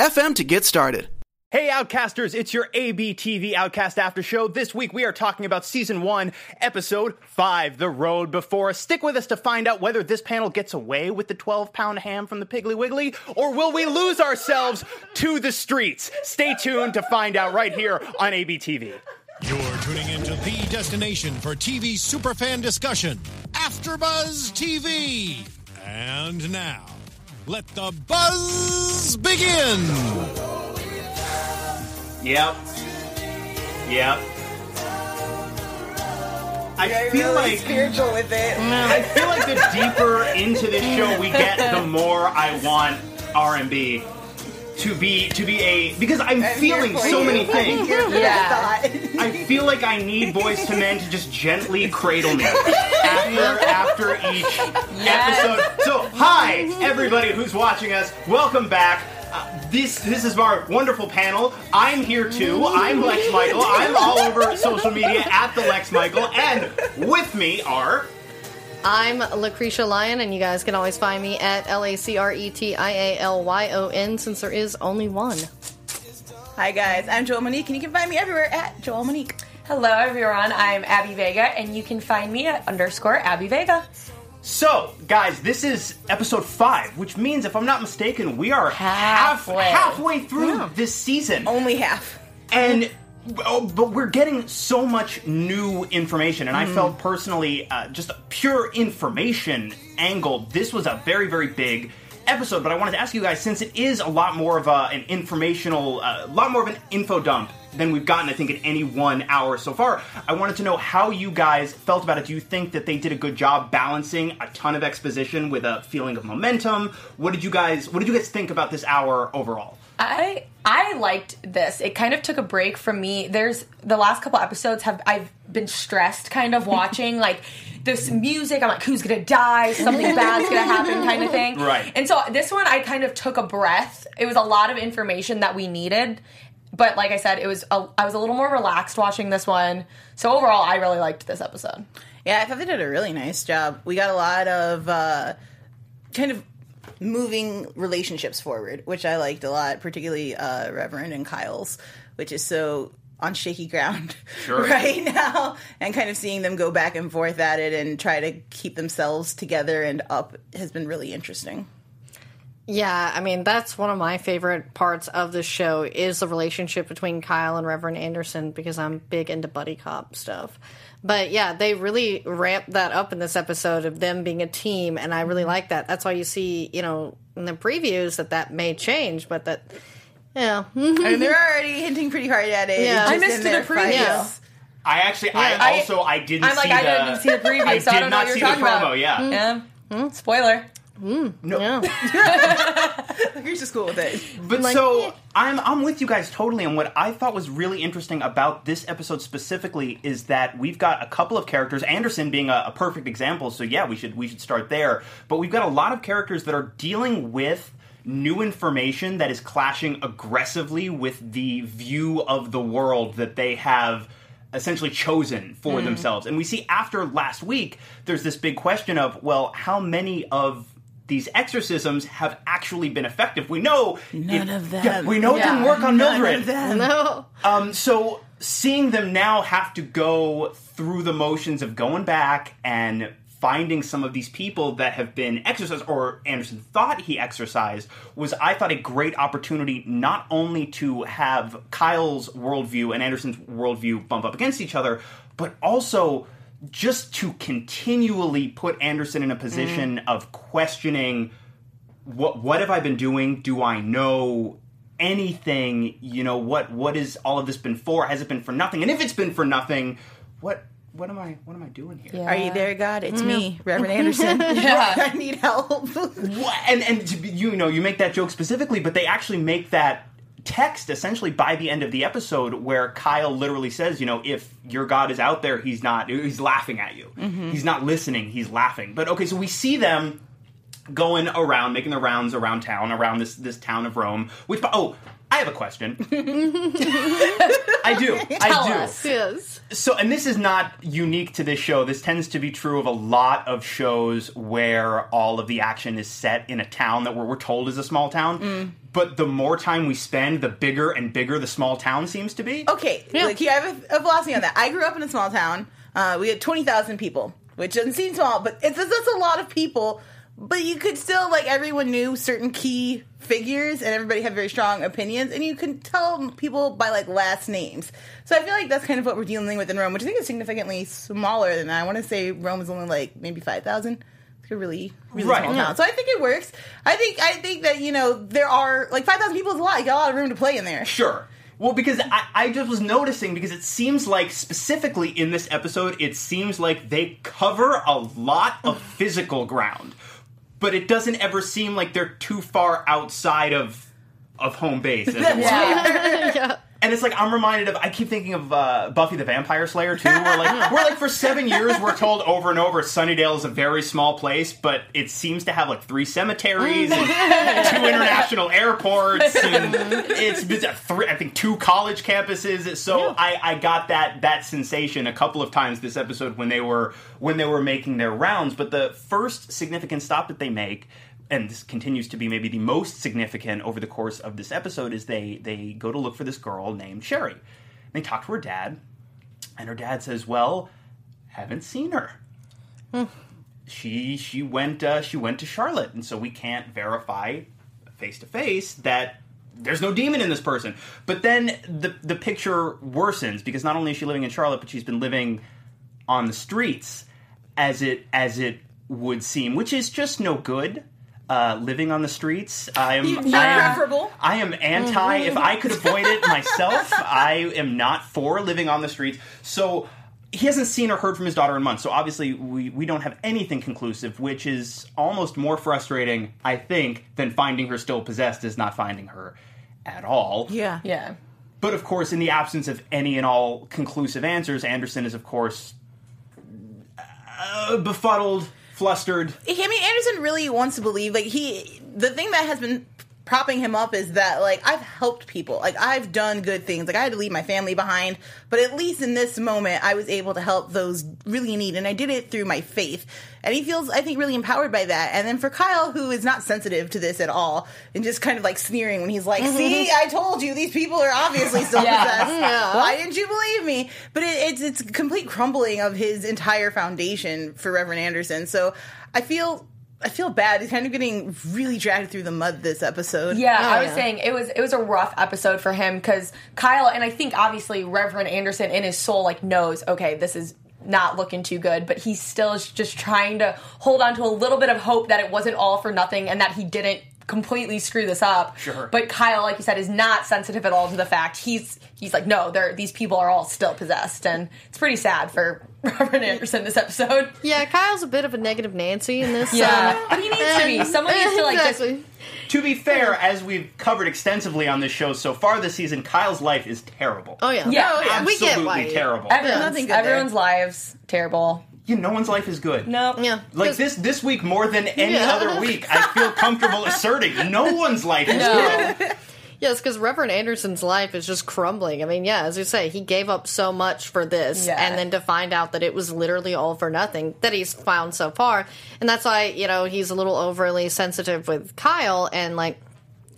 FM to get started. Hey Outcasters, it's your ABTV Outcast After Show. This week we are talking about Season 1, Episode 5, The Road Before. Us. Stick with us to find out whether this panel gets away with the 12 pound ham from the Piggly Wiggly, or will we lose ourselves to the streets? Stay tuned to find out right here on ABTV. You're tuning into the destination for TV superfan discussion, AfterBuzz TV. And now, let the buzz begin. Yep. Yep. I feel really like spiritual with it. I feel like the deeper into this show we get, the more I want R&B to be to be a because I'm, I'm feeling so you. many things. Yeah. I feel like I need Boyz II Men to just gently cradle me after after each episode. So, hi everybody who's watching us. Welcome back. Uh, this this is our wonderful panel. I'm here too. I'm Lex Michael. I'm all over social media at the Lex Michael, and with me are I'm Lacretia Lyon, and you guys can always find me at L A C R E T I A L Y O N since there is only one. Hi guys, I'm Joel Monique, and you can find me everywhere at Joel Monique. Hello, everyone. I'm Abby Vega, and you can find me at underscore Abby Vega. So, guys, this is episode five, which means, if I'm not mistaken, we are half, Halfway. halfway through this season. Only half. and oh, but we're getting so much new information and i felt personally uh, just a pure information angle. This was a very very big episode but i wanted to ask you guys since it is a lot more of a, an informational a lot more of an info dump than we've gotten i think in any one hour so far i wanted to know how you guys felt about it. Do you think that they did a good job balancing a ton of exposition with a feeling of momentum? What did you guys what did you guys think about this hour overall I I liked this. It kind of took a break from me. There's the last couple episodes have I've been stressed kind of watching like this music. I'm like, who's gonna die? Something bad's gonna happen, kind of thing. Right. And so this one, I kind of took a breath. It was a lot of information that we needed, but like I said, it was a, I was a little more relaxed watching this one. So overall, I really liked this episode. Yeah, I thought they did a really nice job. We got a lot of uh, kind of moving relationships forward, which I liked a lot, particularly uh, Reverend and Kyle's, which is so on shaky ground Sure. right now, and kind of seeing them go back and forth at it and try to keep themselves together and up has been really interesting. Yeah, I mean that's one of my favorite parts of the show is the relationship between Kyle and Reverend Anderson because I'm big into buddy cop stuff. But yeah, they really ramped that up in this episode of them being a team, and I really mm-hmm. like that. That's why you see, you know, in the previews that that may change, but that, yeah, I mean, they're already hinting pretty hard at it. Yeah. I missed in the their preview. I actually, I I- also, I didn't. I'm like, see I the, didn't see the preview, I so I don't know what you're see talking the promo. about. Yeah, mm-hmm. Yeah. Hmm, spoiler. Mm, no, You're just cool with it. but so I'm, I'm with you guys totally. And what I thought was really interesting about this episode specifically is that we've got a couple of characters, Anderson being a, a perfect example. So yeah, we should, we should start there. But we've got a lot of characters that are dealing with new information that is clashing aggressively with the view of the world that they have essentially chosen for mm. themselves. And we see after last week, there's this big question of, well, how many of these exorcisms have actually been effective? We know None it- of them. yeah, we know it didn't work on None Mildred. of them. no, Um, so seeing them now have to go through the motions of going back and finding some of these people that have been exorcised or Anderson thought he exorcised was I thought a great opportunity not only to have Kyle's worldview and Anderson's worldview bump up against each other, but also just to continually put Anderson in a position mm. of questioning what what have I been doing? Do I know anything? You know what what is all of this been for? Has it been for nothing? And if it's been for nothing, what what am I what am I doing here? Yeah. Are you there, God? It's mm-hmm. me, Reverend Anderson. Yeah. I need help. What? And and to be- you know you make that joke specifically, but they actually make that text essentially by the end of the episode where Kyle literally says, you know, if your God is out there, he's not he's laughing at you. Mm-hmm. He's not listening, he's laughing. But okay, so we see them going around, making the rounds around town, around this this town of Rome. Which oh, I have a question. I do. I do. us. Yes. So, and this is not unique to this show. This tends to be true of a lot of shows where all of the action is set in a town that we're, we're told is a small town. But the more time we spend, the bigger and bigger the small town seems to be. Okay, like here, I have a, a philosophy on that. I grew up in a small town. Uh, we had twenty thousand people, which doesn't seem small, but it's that's a lot of people. But you could still like everyone knew certain key figures, and everybody had very strong opinions, and you can tell people by like last names. So I feel like that's kind of what we're dealing with in Rome, which I think is significantly smaller than that. I want to say Rome is only like maybe five thousand. It's a really really Right. small town. So I think it works. I think I think that you know there are like five thousand people is a lot. You got a lot of room to play in there. Sure. Well, because I, I just was noticing because it seems like specifically in this episode, it seems like they cover a lot of physical ground, but it doesn't ever seem like they're too far outside of of home base. As it. Yeah. And it's like I'm reminded of. I keep thinking of uh, Buffy the Vampire Slayer too. Where like we're like for seven years we're told over and over Sunnydale is a very small place, but it seems to have like three cemeteries and two international airports, and it's, it's three, I think two college campuses. So I, I got that that sensation a couple of times this episode when they were when they were making their rounds. But the first significant stop that they make and this continues to be maybe the most significant over the course of this episode is they they go to look for this girl named Sherry. They talk to her dad, and her dad says, "Well, haven't seen her. She she went uh, she went to Charlotte, and so we can't verify face to face that." There's no demon in this person. But then the the picture worsens because not only is she living in Charlotte, but she's been living on the streets as it as it would seem, which is just no good. Uh, living on the streets, I am. Not I am preferable. I am anti. If I could avoid it myself, I am not for living on the streets. So he hasn't seen or heard from his daughter in months. So obviously, we, we don't have anything conclusive, which is almost more frustrating, I think, than finding her still possessed is not finding her at all. Yeah. Yeah. But of course, in the absence of any and all conclusive answers, Anderson is, of course, uh, befuddled, flustered. I mean, Anderson really wants to believe. Like he, the thing that has been propping him up is that like I've helped people. Like I've done good things. Like I had to leave my family behind, but at least in this moment, I was able to help those really in need, and I did it through my faith. And he feels, I think, really empowered by that. And then for Kyle, who is not sensitive to this at all, and just kind of like sneering when he's like, mm-hmm. "See, I told you, these people are obviously still Yeah. possessed. Mm-hmm. Yeah. Why didn't you believe me?" But it, it's it's complete crumbling of his entire foundation for Reverend Anderson. So I feel I feel bad. He's kind of getting really dragged through the mud this episode. Yeah, Oh, I was yeah. saying it was it was a rough episode for him because Kyle and I think obviously Reverend Anderson in his soul like knows okay this is not looking too good, but he still is just trying to hold on to a little bit of hope that it wasn't all for nothing and that he didn't completely screw this up. Sure. But Kyle, like you said, is not sensitive at all to the fact he's he's like no, they're these people are all still possessed, and it's pretty sad for Robert Anderson this episode. Yeah, Kyle's a bit of a negative Nancy in this. Yeah, uh, but he needs to be. Someone needs to like just. To be fair, as we've covered extensively on this show so far this season, Kyle's life is terrible. Oh yeah, Yeah, No, yeah. we get Absolutely why. terrible. Everyone's, nothing everyone's lives terrible. Yeah, no one's life is good. No. Yeah, Like 'cause- this this week more than any Yeah. other week, I feel comfortable asserting no one's life is No. good. Yes, because Reverend Anderson's life is just crumbling. I mean, yeah, as you say, he gave up so much for this, Yeah. and then to find out that it was literally all for nothing that he's found so far, and that's why you know he's a little overly sensitive with Kyle, and like,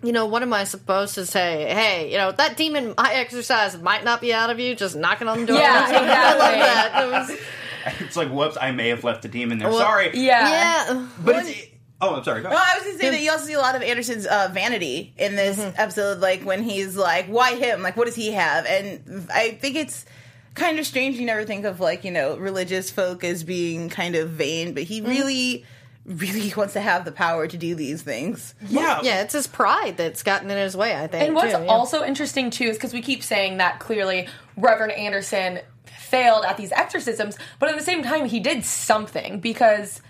you know, what am I supposed to say? Hey, you know, that demon I exorcise might not be out of you, just knocking on the door. Yeah, I love exactly. that. It was, It's like, whoops, I may have left a demon there. Well, Sorry. Yeah. yeah, But it's Oh, I'm sorry. Go No, I was gonna say that you also see a lot of Anderson's uh, vanity in this episode, like when he's like, "Why him? Like, what does he have?" And I think it's kind of strange. You never think of like you know religious folk as being kind of vain, but he really, really wants to have the power to do these things. Yeah. Yeah, it's his pride that's gotten in his way. I think. And what's too, yeah. also interesting too is because we keep saying that clearly Reverend Anderson failed at these exorcisms, but at the same time he did something because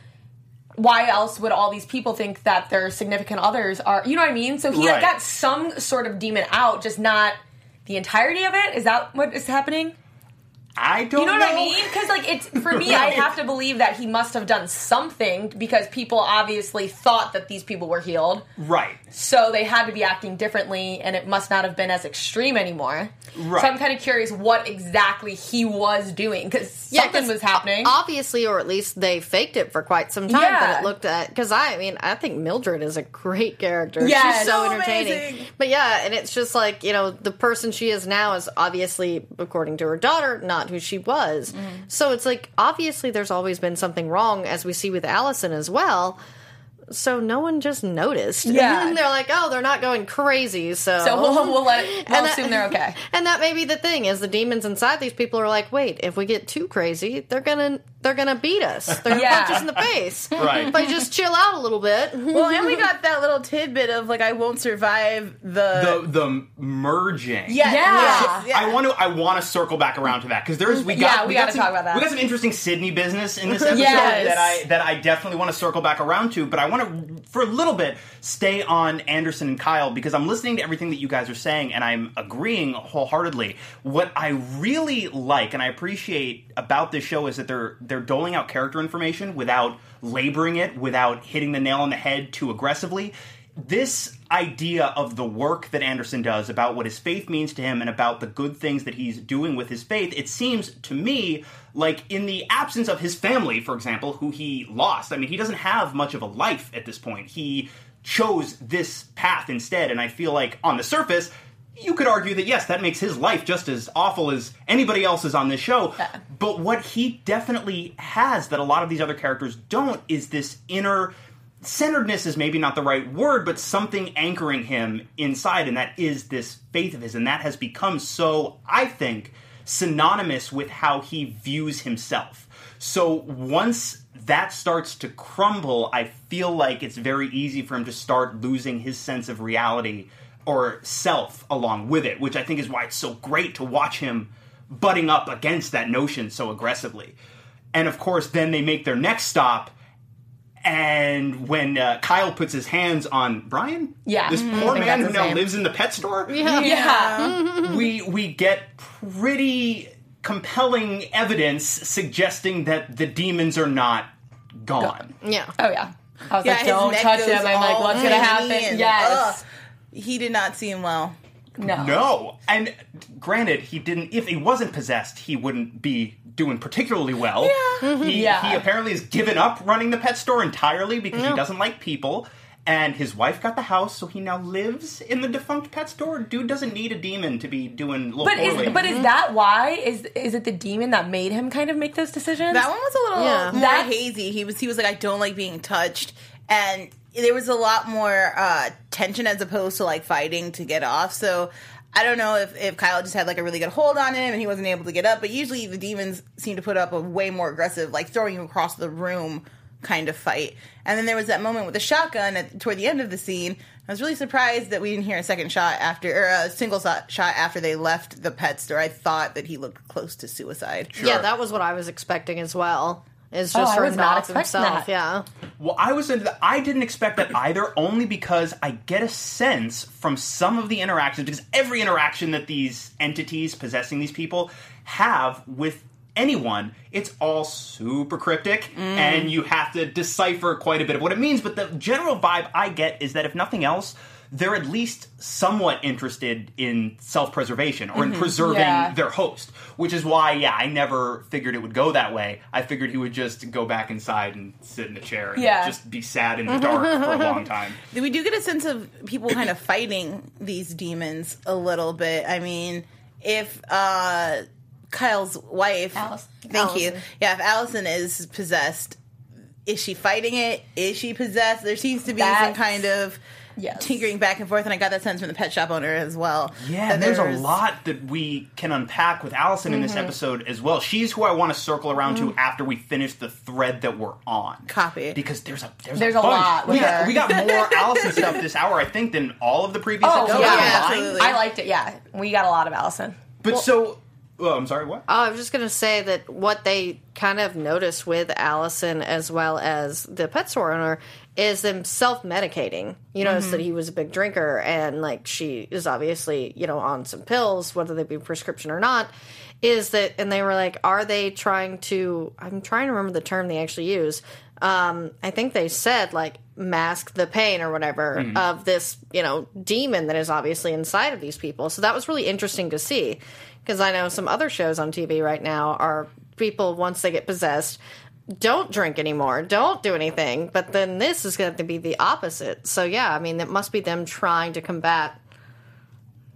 why else would all these people think that their significant others are you know what I mean? So he Right. got some sort of demon out, just not the entirety of it. Is that what is happening? I don't You know what I mean? Because like it's for me, I have to believe that he must have done something because people obviously thought that these people were healed, Right. so they had to be acting differently, and it must not have been as extreme anymore. Right. So I'm kind of curious what exactly he was doing because Yeah, something 'cause was happening. Obviously, or at least they faked it for quite some time. Yeah. But it looked uh, at because I mean I think Mildred is a great character. Yes. She's so So entertaining. amazing. But yeah, and it's just like you know the person she is now is obviously according to her daughter not who she was. Mm-hmm. So it's like obviously there's always been something wrong as we see with Allison as well. So no one just noticed. Yeah. and they're like, oh, they're not going crazy. So so we'll, we'll let it, we'll And that- assume they're okay. And that may be the thing is the demons inside these people are like, wait, if we get too crazy, they're gonna they're gonna beat us. They're gonna Yeah. punch us in the face. Right. If I just chill out a little bit. Well, and we got that little tidbit of like I won't survive the, The the merging. yeah, Yeah. yeah. I want to. I want to circle back around to that because there's we got Yeah, we got gotta talk about that. We got some interesting Sidney business in this episode Yes. that I that I definitely want to circle back around to. But I want to for a little bit stay on Anderson and Kyle because I'm listening to everything that you guys are saying and I'm agreeing wholeheartedly. What I really like and I appreciate about this show is that they're they're doling out character information without laboring it, without hitting the nail on the head too aggressively this idea of the work that Anderson does about what his faith means to him and about the good things that he's doing with his faith, it seems to me like in the absence of his family, for example, who he lost. I mean, he doesn't have much of a life at this point. He chose this path instead, and I feel like on the surface, you could argue that yes, that makes his life just as awful as anybody else's on this show. But what he definitely has that a lot of these other characters don't is this inner centeredness is maybe not the right word, but something anchoring him inside, and that is this faith of his, and that has become so, I think, synonymous with how he views himself. So once that starts to crumble, I feel like it's very easy for him to start losing his sense of reality or self along with it, which I think is why it's so great to watch him butting up against that notion so aggressively. And of course, then they make their next stop and when uh, Kyle puts his hands on Brian, Yeah. this Mhm. Poor man who now name. lives in the pet store, Yeah. we we get pretty compelling evidence suggesting that the demons are not gone. Yeah. Oh yeah. I was Yeah, like, don't touch him. I'm like, what's gonna happen? yes. ugh. He did not seem well. No. No, and granted, he didn't. If he wasn't possessed, he wouldn't be doing particularly well. Mm-hmm. He, Yeah. he apparently has given up running the pet store entirely because he doesn't like people. And his wife got the house, so he now lives in the defunct pet store. Dude doesn't need a demon to be doing little But poorly. is but is mm-hmm. that why? Is is it the demon that made him kind of make those decisions? That one was a little Yeah. more That's- hazy. He was he was like, I don't like being touched, and there was a lot more uh, tension as opposed to like fighting to get off. So I don't know if if Kyle just had like a really good hold on him and he wasn't able to get up. But usually the demons seem to put up a way more aggressive, like throwing you across the room kind of fight. And then there was that moment with the shotgun at, toward the end of the scene. I was really surprised that we didn't hear a second shot after, or a single shot shot after they left the pet store. I thought that he looked close to suicide. Yeah, that was what I was expecting as well. Is oh, just I for was not off expecting himself. that. Yeah. Well, I was into the, I didn't expect that either, only because I get a sense from some of the interactions, because every interaction that these entities possessing these people have with anyone, it's all super cryptic, mm. and you have to decipher quite a bit of what it means. But the general vibe I get is that if nothing else, they're at least somewhat interested in self-preservation or in preserving Yeah. their host, which is why, yeah, I never figured it would go that way. I figured he would just go back inside and sit in a chair and Yeah. just be sad in the dark for a long time. we do get a sense of people kind of fighting these demons a little bit. I mean, if uh, Kyle's wife, Allison. thank you, yeah, if Allison is possessed, is she fighting it? Is she possessed? There seems to be some kind of Yes. tinkering back and forth, and I got that sense from the pet shop owner as well. Yeah, and there's a lot that we can unpack with Allison in Mm-hmm. this episode as well. She's who I want to circle around to after we finish the thread that we're on. Copy. Because there's a there's, There's a, a bunch. lot We with got, we got more Allison stuff this hour, I think, than all of the previous Oh, episodes. yeah, combined. absolutely. I liked it. Yeah, we got a lot of Allison. But so, oh, I'm sorry, what? Oh, I was just going to say that what they kind of noticed with Allison as well as the pet store owner is them self medicating. You notice that he was a big drinker and like she is obviously, you know, on some pills, whether they be prescription or not. Is that, and they were like, are they trying to, I'm trying to remember the term they actually use. Um, I think they said like mask the pain or whatever of this, you know, demon that is obviously inside of these people. So that was really interesting to see because I know some other shows on TV right now are people once they get possessed don't drink anymore, don't do anything, but then this is going to be the opposite. So yeah, I mean, it must be them trying to combat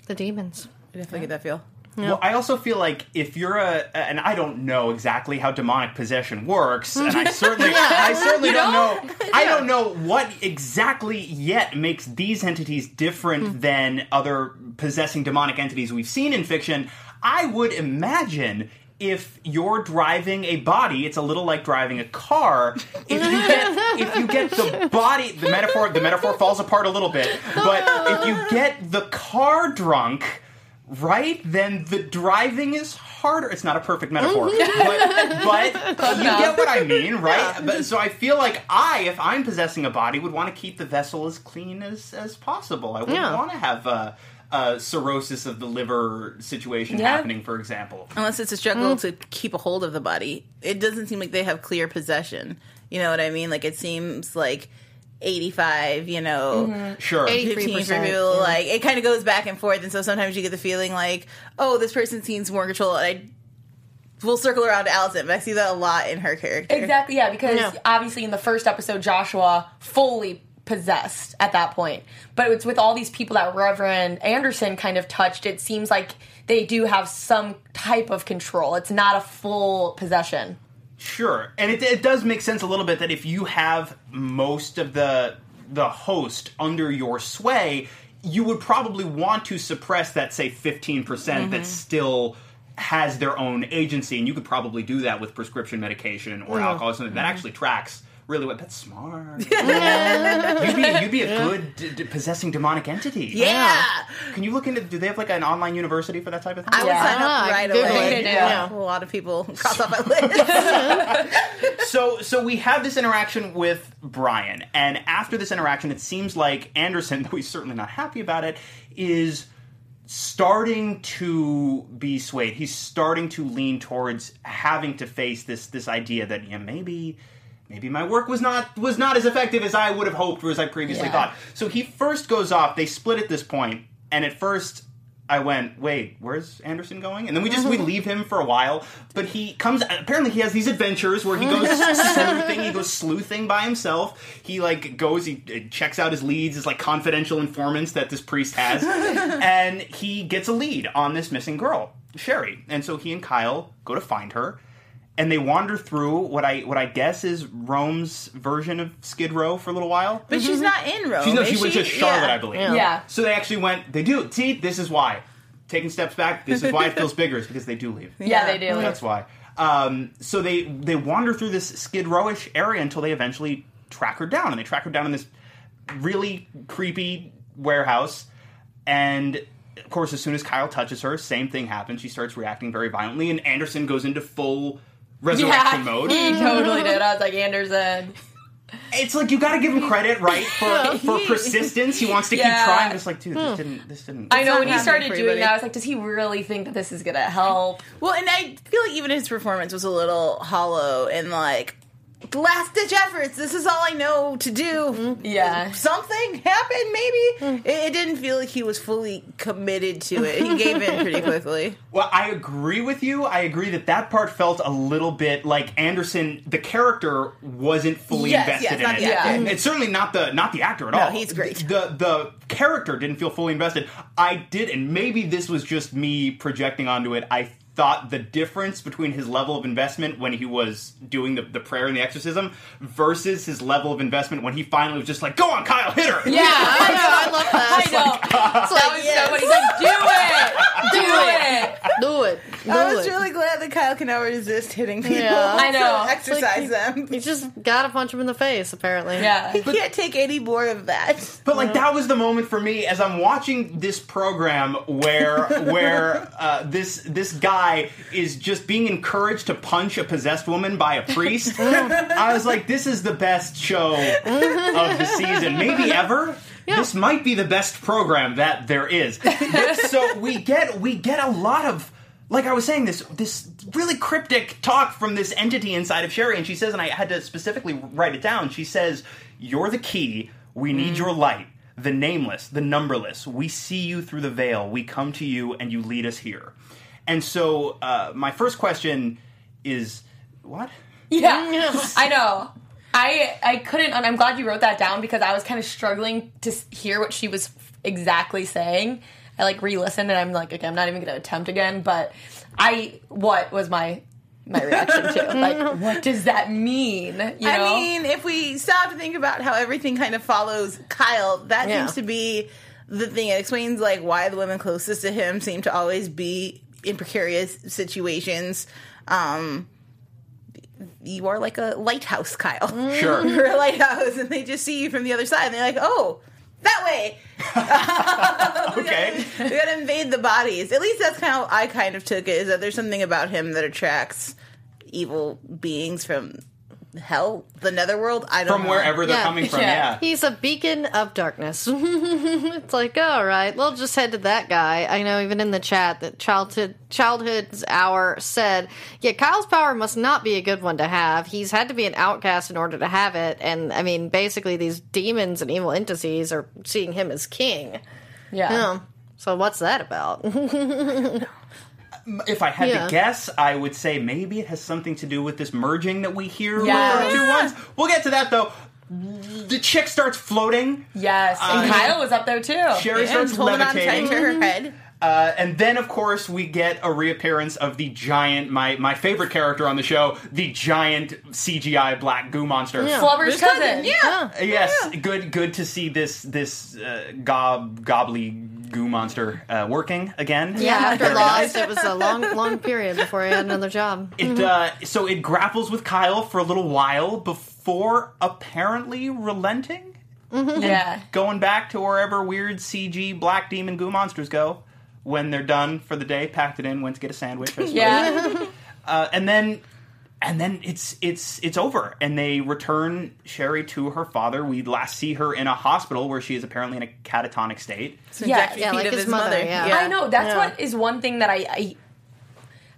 the demons. I definitely get that feel. Well, I also feel like if you're a, and I don't know exactly how demonic possession works, and I certainly, I certainly don't know, I don't know what exactly yet makes these entities different hmm. than other possessing demonic entities we've seen in fiction. I would imagine if you're driving a body, it's a little like driving a car. If you get if you get the body, the metaphor the metaphor falls apart a little bit, but if you get the car drunk right, then the driving is harder. It's not a perfect metaphor, but, but you get what I mean, right? But, so I feel like I, if I'm possessing a body, would want to keep the vessel as clean as, as possible. I wouldn't Yeah. want to have a, a cirrhosis of the liver situation Yeah. happening, for example. Unless it's a struggle mm. to keep a hold of the body. It doesn't seem like they have clear possession. You know what I mean? Like it seems like 85, you know, mm-hmm. Sure. 15 for 83%, people. yeah. Like it kind of goes back and forth. And so sometimes you get the feeling like, oh, this person seems more control. And I will circle around to Allison, but I see that a lot in her character. Exactly, yeah, because Yeah. obviously in the first episode, Joshua fully possessed at that point. But it's with all these people that Reverend Anderson kind of touched, it seems like they do have some type of control. It's not a full possession. Sure, and it, it does make sense a little bit that if you have most of the the host under your sway, you would probably want to suppress that say fifteen percent that mm-hmm. still has their own agency, and you could probably do that with prescription medication or mm-hmm. alcohol or something that mm-hmm. actually tracks really what. That's smart. you'd be you'd be a good d- d- possessing demonic entity. Yeah. Can you look into? Do they have like an online university for that type of thing? I would Yeah. sign up right Google away. it, Yeah. yeah. A lot of people cross off my list. so so we have this interaction with Brian, and after this interaction, it seems like Anderson, though he's certainly not happy about it, is starting to be swayed. He's starting to lean towards having to face this this idea that yeah maybe maybe my work was not was not as effective as I would have hoped or as I previously Yeah. thought. So he first goes off. They split at this point, and at first. I went, wait, where's Anderson going? And then we just we leave him for a while. But he comes. Apparently, he has these adventures where he goes sleuthing. He goes sleuthing by himself. He like goes. He uh, checks out his leads, his like confidential informants that this priest has, and he gets a lead on this missing girl, Sherry. And so he and Kyle go to find her, and they wander through what I what I guess is Rome's version of Skid Row for a little while. But she's not in Rome. She's, no, is she went to? Charlotte, Yeah. I believe. Yeah. Yeah. So they actually went. They do. See, this is why. Taking steps back. This is why it feels bigger. Is because they do leave. Yeah, they do. That's why. Um, so they they wander through this Skid Rowish area until they eventually track her down, and they track her down in this really creepy warehouse. And of course, as soon as Kyle touches her, same thing happens. She starts reacting very violently, and Anderson goes into full resurrection mode. he totally did. I was like, Anderson. It's like you got to give him credit, right, for for persistence. He wants to Yeah. keep trying. Just like, dude, this hmm. didn't. This didn't. I know when he started doing anybody. that, I was like, does he really think that this is gonna help? Well, and I feel like even his performance was a little hollow and like last ditch efforts. This is all I know to do. Mm-hmm. Yeah. Something happened, maybe. Mm. It, it didn't feel like he was fully committed to it. He gave in pretty quickly. Well, I agree with you. I agree that that part felt a little bit like Anderson, the character, wasn't fully Yes, invested yes, not in the it. actor. Mm-hmm. It's certainly not the not the actor at No, all. he's great. The the character didn't feel fully invested. I did, and maybe this was just me projecting onto it. I thought the difference between his level of investment when he was doing the, the prayer and the exorcism versus his level of investment when he finally was just like, "Go on, Kyle, hit her." Yeah, I know. I love that. I know. Like, oh was yes. so funny. He's like, do it, do it. Do it. Do I was it. really glad that Kyle can now resist hitting people. Yeah. I know. So exercise them. You just gotta punch him in the face, apparently. Yeah. He can't take any more of that. But like that was the moment for me as I'm watching this program where where uh, this this guy is just being encouraged to punch a possessed woman by a priest. I was like, this is the best show of the season, maybe ever. This might be the best program that there is. But so we get we get a lot of like I was saying this this really cryptic talk from this entity inside of Sherry, and she says, and I had to specifically write it down. She says, "You're the key. We need your light. The nameless, the numberless. We see you through the veil. We come to you, and you lead us here." And so, uh, my first question is, what? Yeah, I know. I I couldn't, and I'm glad you wrote that down because I was kind of struggling to hear what she was exactly saying. I like re-listened and I'm like, okay, I'm not even going to attempt again. But I, what was my my reaction to? Like, what does that mean? You know? I mean, if we stop to think about how everything kind of follows Kyle, that Yeah. seems to be the thing. It explains like why the women closest to him seem to always be in precarious situations. Um, you are like a lighthouse, Kyle. Sure. You're a lighthouse, and they just see you from the other side, and they're like, "Oh, that way." Okay. we gotta invade the bodies. At least that's how I kind of took it. Is that there's something about him that attracts evil beings from hell, the netherworld. I don't know. From know. wherever they're Yeah. coming from, Yeah. yeah. He's a beacon of darkness. it's like, all right, we'll just head to that guy. I know even in the chat that childhood childhood's hour said, yeah, Kyle's power must not be a good one to have. He's had to be an outcast in order to have it. And I mean, basically, these demons and evil entities are seeing him as king. yeah. Yeah. So what's that about? If I had Yeah. to guess, I would say maybe it has something to do with this merging that we hear Yeah. with the two ones. We'll get to that though. The chick starts floating. Yes, and Uh, Kyle was up there too. Sherry And starts holding on tight levitating. to her head. Uh, and then, of course, we get a reappearance of the giant, my my favorite character on the show, the giant CGI black goo monster. Flubber's cousin. Yeah. Uh, Yes, good good to see this this uh, gob gobbly goo monster uh, working again. Yeah, after Very. Lost, it was a long, long period before I had another job. It uh, so it grapples with Kyle for a little while before apparently relenting, Yeah. going back to wherever weird CG black demon goo monsters go when they're done for the day. Packed it in, went to get a sandwich. I. Yeah. uh, and then and then it's it's it's over and they return sherry to her father we last see her in a hospital where she is apparently in a catatonic state Yeah, yeah, like of his mother, yeah. I know. That's Yeah. what is one thing that I, I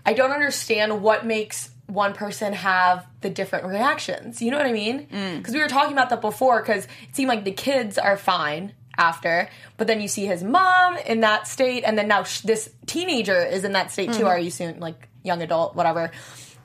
I don't understand what makes one person have the different reactions. You know what I mean? Because we were talking about that before. Because it seemed like the kids are fine after, but then you see his mom in that state, and then now sh- this teenager is in that state too. Are you soon like young adult, whatever?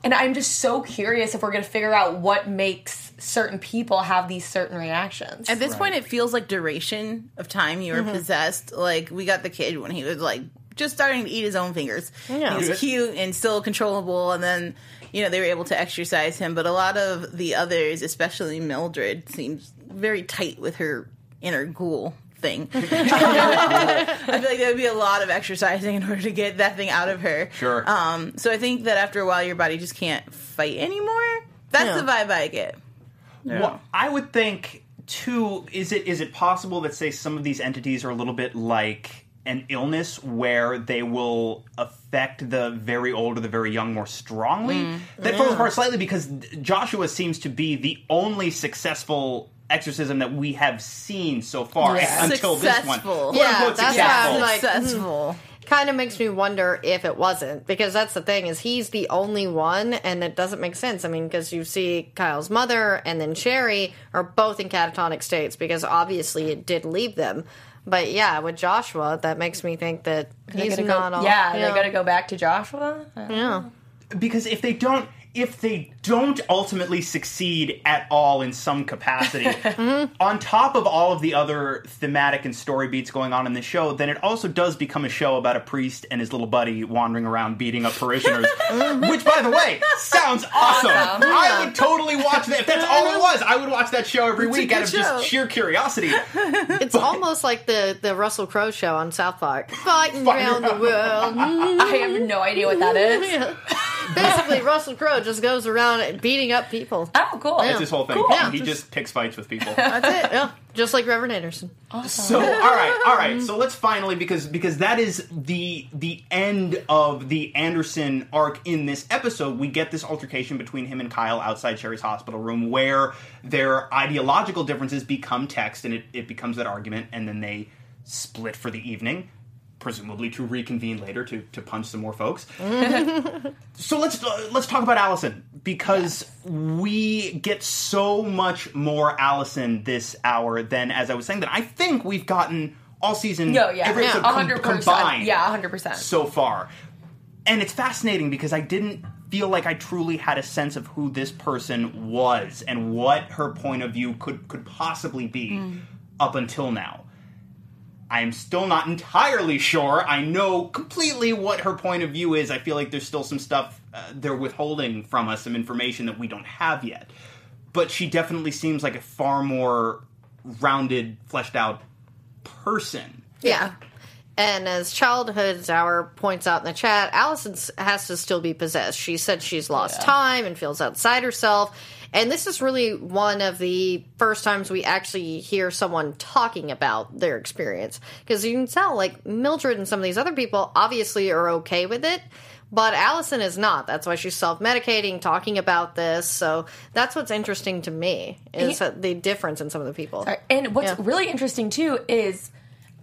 And I'm just so curious if we're going to figure out what makes certain people have these certain reactions. At this point, it feels like duration of time you were Mm-hmm. possessed. Like we got the kid when he was like just starting to eat his own fingers. Yeah. He was cute and still controllable, and then you know they were able to exorcise him. But a lot of the others, especially Mildred, seems very tight with her inner ghoul thing. I feel like there would be a lot of exorcising in order to get that thing out of her. Sure. Um, so I think that after a while, your body just can't fight anymore. That's Yeah. the vibe I get. Well, I would think too. Is it is it possible that say some of these entities are a little bit like an illness where they will affect the very old or the very young more strongly? That falls apart slightly because Joshua seems to be the only successful exorcism that we have seen so far Yeah. until this one. Quote, Yeah, unquote, that's successful. why I'm like, hmm. Successful. kind of makes me wonder if it wasn't because that's the thing is he's the only one and it doesn't make sense i mean because you see kyle's mother and then sherry are both in catatonic states because obviously it did leave them but yeah with joshua that makes me think that They he's gotta not go, all yeah, they got to go back to Joshua. yeah because if they don't if they don't ultimately succeed at all in some capacity, mm-hmm. on top of all of the other thematic and story beats going on in the show, then it also does become a show about a priest and his little buddy wandering around beating up parishioners. Mm-hmm. which, by the way, sounds awesome. Awesome. I would totally watch that. If that's all it was, I would watch that show every It's a week out of show. just sheer curiosity. It's almost like the, the Russell Crowe show on South Park. Fighting Fighting around the around the world. I have no idea what that is. Yeah. Basically, Russell Crowe just goes around beating up people. Oh, cool. That's his whole thing. Cool. Yeah, he just- just picks fights with people. That's it. Yeah. Just like Reverend Anderson. So all right, all right. So let's finally because because that is the the end of the Anderson arc in this episode. We get this altercation between him and Kyle outside Sherry's hospital room where their ideological differences become text and it, it becomes that argument and then they split for the evening. Presumably to reconvene later to, to punch some more folks. so let's uh, let's talk about Allison because we get so much more Allison this hour than as I was saying that I think we've gotten all season No, yeah. every Yeah, com- 100%. combined Yeah, 100%. so far. And it's fascinating because I didn't feel like I truly had a sense of who this person was and what her point of view could could possibly be up until now. I am still not entirely sure. I know completely what her point of view is. I feel like there's still some stuff uh, they're withholding from us, some information that we don't have yet. But she definitely seems like a far more rounded, fleshed out person. Yeah. And as Childhood's Hour points out in the chat, Allison has to still be possessed. She said she's lost time and feels outside herself. And this is really one of the first times we actually hear someone talking about their experience. Because you can tell, like, Mildred and some of these other people obviously are okay with it. But Allison is not. That's why she's self medicating, talking about this. So that's what's interesting to me is Yeah. the difference in some of the people. Right. And what's Yeah. really interesting too is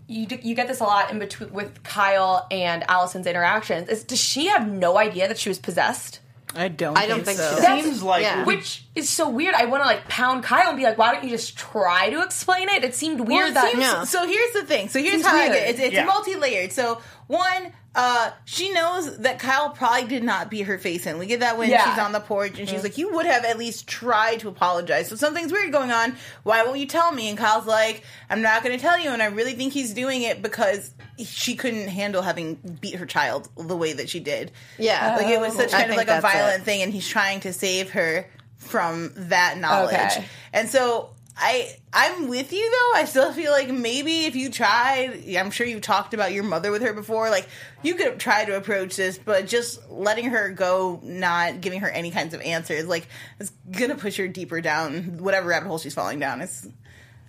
you you get this a lot in between with Kyle and Allison's interactions. Is does she have no idea that she was possessed? I don't. I don't think so. so. That's- Seems like yeah. Which is so weird. I want to like pound Kyle and be like, "Why don't you just try to explain it?" It seemed Well, weird it that seems- Yeah. So here's the thing. So here's Seems how I weird. get it. It's, it's Yeah. multi-layered. So one, uh, she knows that Kyle probably did not beat her face in. We get that when Yeah. she's on the porch and she's like, "You would have at least tried to apologize." So something's weird going on. Why won't you tell me? And Kyle's like, "I'm not going to tell you." And I really think he's doing it because she couldn't handle having beat her child the way that she did. Yeah. Like it was such I kind of like a violent it. thing, and he's trying to save her from that knowledge. Okay. And so I I'm with you though. I still feel like maybe if you tried, I'm sure you've talked about your mother with her before. Like you could try to approach this, but just letting her go, not giving her any kinds of answers, like it's gonna push her deeper down whatever rabbit hole she's falling down. It's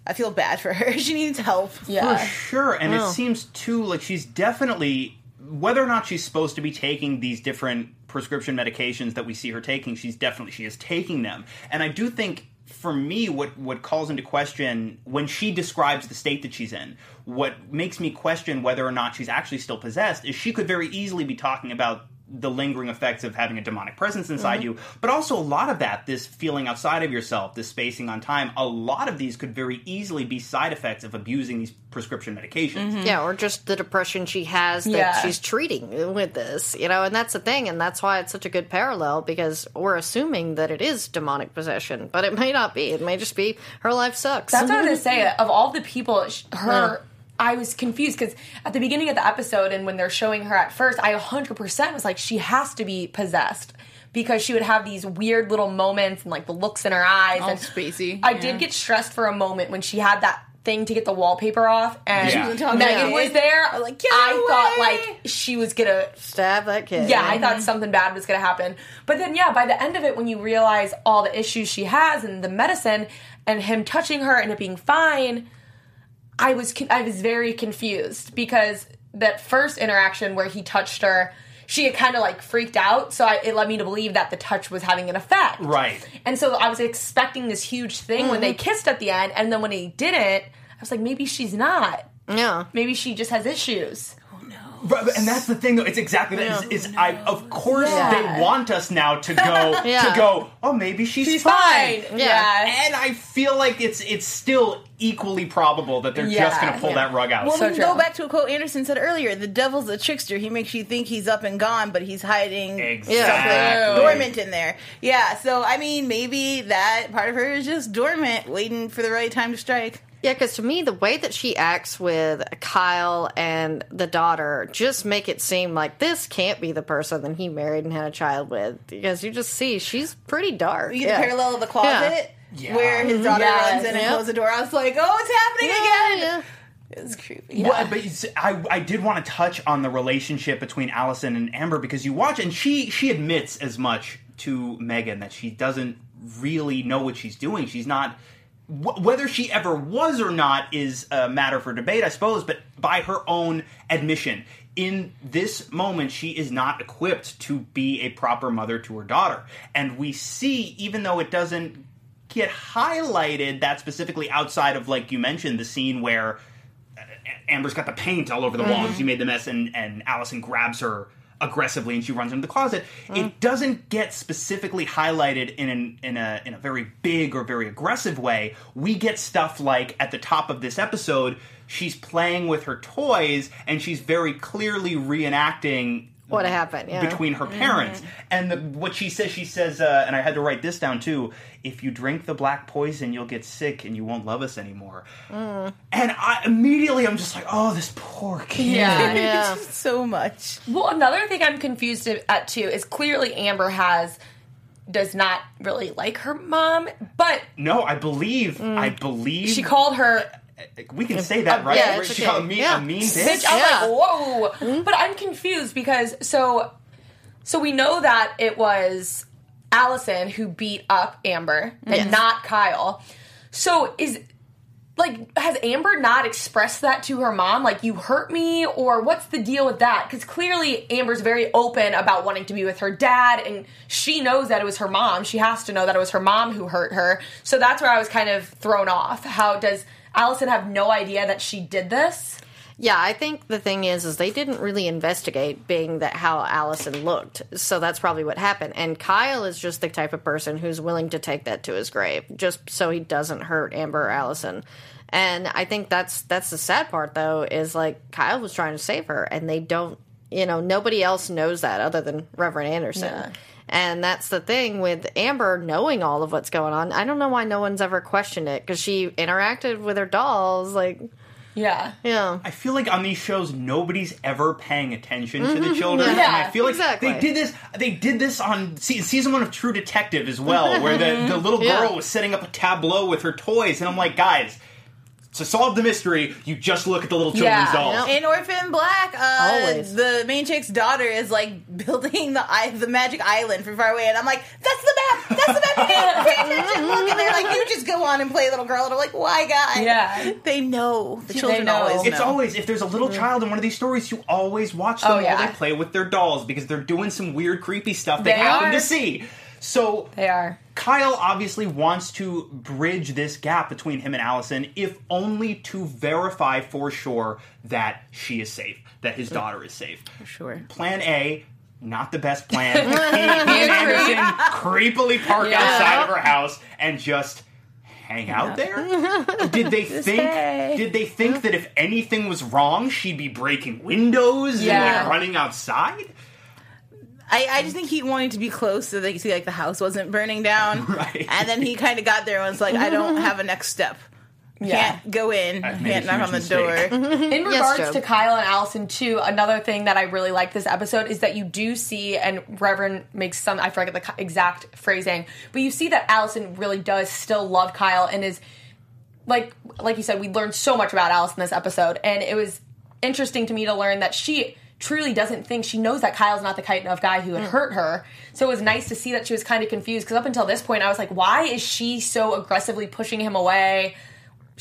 I feel bad for her. She needs help. yeah. For sure, and it seems too like she's definitely whether or not she's supposed to be taking these different prescription medications that we see her taking, she's definitely she is taking them. And I do think for me what what calls into question when she describes the state that she's in, what makes me question whether or not she's actually still possessed is she could very easily be talking about the lingering effects of having a demonic presence inside Mm-hmm. you, but also a lot of that, this feeling outside of yourself, this spacing on time, a lot of these could very easily be side effects of abusing these prescription medications. Yeah, or just the depression she has that Yeah. she's treating with this, you know, and that's the thing, and that's why it's such a good parallel because we're assuming that it is demonic possession, but it may not be. It may just be her life sucks. That's what I was gonna say. Of all the people, sh- her. I was confused because at the beginning of the episode and when they're showing her at first, I 100% was like, she has to be possessed because she would have these weird little moments and like the looks in her eyes. All and spacey, I yeah. did get stressed for a moment when she had that thing to get the wallpaper off and She wasn't Megan about was there. I was like, "Get I thought like she was gonna Stab that kid. yeah, I thought something bad was going to happen. But then, yeah, by the end of it, when you realize all the issues she has and the medicine and him touching her and it being fine, I was I was very confused because that first interaction where he touched her, she had kind of like freaked out. So I, it led me to believe that the touch was having an effect. Right. And so I was expecting this huge thing when they mm-hmm. kissed at the end, and then when he didn't, I was like, maybe she's not. Yeah. Maybe she just has issues. Right, and that's the thing, though. It's exactly that. Is, is I of course Yeah. they want us now to go Yeah. to go. Oh, maybe she's, She's fine. Yeah. Yeah. And I feel like it's it's still equally probable that they're just going to pull Yeah. that rug out. Well, So we go back to a quote Anderson said earlier. The devil's a trickster. He makes you think he's up and gone, but he's hiding Exactly. dormant in there. Yeah, so I mean, maybe that part of her is just dormant, waiting for the right time to strike. Yeah, because to me, the way that she acts with Kyle and the daughter just make it seem like this can't be the person that he married and had a child with. Because you just see she's pretty dark. You get yeah. the parallel of the closet Yeah. where his daughter Yes. runs in and Yep. closes the door. I was like, oh, it's happening Yeah, again. yeah. It's creepy. Well, but I, I did want to touch on the relationship between Allison and Amber because you watch and she she admits as much to Megan that she doesn't really know what she's doing. She's not wh- whether she ever was or not is a matter for debate, I suppose. But by her own admission, in this moment, she is not equipped to be a proper mother to her daughter, and we see even though it doesn't get highlighted that specifically outside of like you mentioned the scene where uh, Amber's got the paint all over the wall and mm-hmm. she made the mess, and, and Allison grabs her aggressively and she runs into the closet. It mm. doesn't get specifically highlighted in an, in a in a very big or very aggressive way. We get stuff like at the top of this episode, she's playing with her toys and she's very clearly reenacting What happened? Yeah. between her parents. Mm-hmm. And the, what she says, she says, uh, and I had to write this down too. If you drink the black poison, you'll get sick and you won't love us anymore. Mm. And I immediately, I'm just like, oh, this poor kid. Yeah. Yeah. so much. Well, another thing I'm confused at too is clearly Amber has does not really like her mom, but No, I believe, I mm. believe she called her We can say that, right? yeah, she okay. called a mean, Yeah. a mean bitch. bitch. I'm Yeah. like, whoa. Mm-hmm. But I'm confused because so so we know that it was Allison who beat up Amber and not Kyle. So is like has Amber not expressed that to her mom? Like you hurt me, or what's the deal with that? Because clearly Amber's very open about wanting to be with her dad, and she knows that it was her mom. She has to know that it was her mom who hurt her. So that's where I was kind of thrown off. How does Allison have no idea that she did this? Yeah, I think the thing is, is they didn't really investigate being that how Allison looked, so that's probably what happened. And Kyle is just the type of person who's willing to take that to his grave, just so he doesn't hurt Amber or Allison. And I think that's that's the sad part, though, is like Kyle was trying to save her, and they don't, you know, nobody else knows that other than Reverend Anderson. And that's the thing with Amber knowing all of what's going on. I don't know why no one's ever questioned it because she interacted with her dolls, like, Yeah. yeah. I feel like on these shows nobody's ever paying attention to the children, Mm-hmm. Yeah, and I feel like exactly. they did this. They did this on se- season one of True Detective as well, where the, the little girl Yeah. was setting up a tableau with her toys, and I'm like, guys, to solve the mystery, you just look at the little children's Yeah. dolls. Yep. In Orphan Black, uh, the main chick's daughter is like building the the magic island from far away, and I'm like, "That's the map! That's the map! Hey, Pay attention! Look!" And they're like, "You just go on and play, little girl." And I'm like, "Why, guy?" Yeah. they know. The children know. always know. It's always if there's a little child in one of these stories, you always watch them Oh, while yeah. they play with their dolls because they're doing some weird, creepy stuff they, They happen are. to see. So They are. Kyle obviously wants to bridge this gap between him and Allison, if only to verify for sure that she is safe, that his daughter is safe. For sure. Plan A, not the best plan. he, and Anderson creepily park Yeah. outside of her house and just hang out there. Did they think? hey. Did they think that if anything was wrong, she'd be breaking windows and like running outside? I, I just think he wanted to be close so they could see like the house wasn't burning down. Right. And then he kind of got there and was like, "I don't have a next step. Yeah. Can't go in. I've made Can't knock huge on the mistake." door." Mm-hmm. In regards Joe. to Kyle and Allison too, another thing that I really like this episode is that you do see, and Reverend makes some, I forget the co- exact phrasing, but you see that Allison really does still love Kyle and is, like, like you said, we learned so much about Allison this episode, and it was interesting to me to learn that she truly doesn't think she knows that Kyle's not the kind of guy who would mm. hurt her. So it was nice to see that she was kind of confused because up until this point, I was like, why is she so aggressively pushing him away?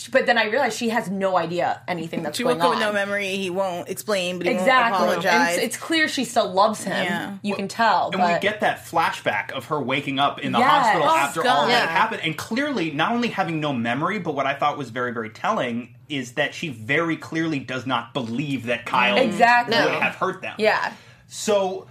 But then I realized she has no idea anything that's going on. She going woke up on. with no memory. He won't explain, but he Exactly. won't And it's, it's clear she still loves him. Yeah. You can tell. And but we get that flashback of her waking up in the Yes. hospital Oh, after God. all that Yeah. happened, and clearly not only having no memory, but what I thought was very, very telling is that she very clearly does not believe that Kyle Exactly. would have hurt them. yeah. So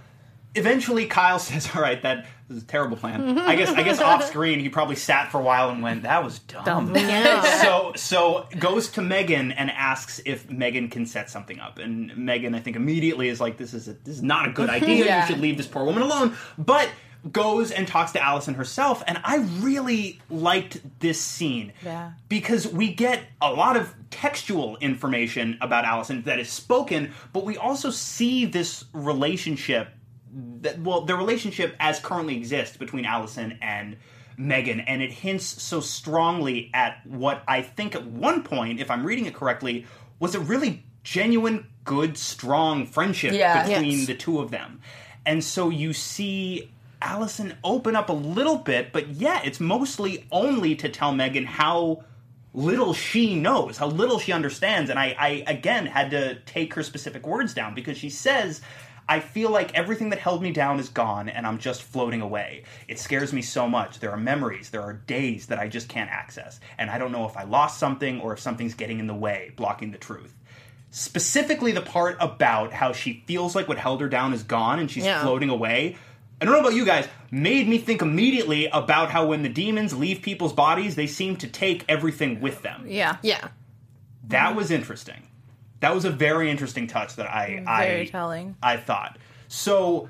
eventually, Kyle says, "All right, that was a terrible plan." Mm-hmm. I guess. I guess off screen, he probably sat for a while and went, "That was dumb." so so goes to Megan and asks if Megan can set something up, and Megan, I think, immediately is like, "This is a, this is not a good idea. Yeah. You should leave this poor woman alone." But goes and talks to Allison herself, and I really liked this scene Yeah. because we get a lot of textual information about Allison that is spoken, but we also see this relationship that well, the relationship as currently exists between Allison and Megan, and it hints so strongly at what I think at one point, if I'm reading it correctly, was a really genuine, good, strong friendship Yeah. between Yes. the two of them. And so you see Allison open up a little bit, but yeah, it's mostly only to tell Megan how little she knows, how little she understands. And I, I again had to take her specific words down because she says, I feel like everything that held me down is gone and I'm just floating away. It scares me so much. There are memories, there are days that I just can't access. And I don't know if I lost something or if something's getting in the way, blocking the truth. Specifically, the part about how she feels like what held her down is gone and she's Yeah. floating away. I don't know about you guys, made me think immediately about how when the demons leave people's bodies, they seem to take everything with them. yeah. Yeah. That was interesting. That was a very interesting touch that I Very I telling. I thought. So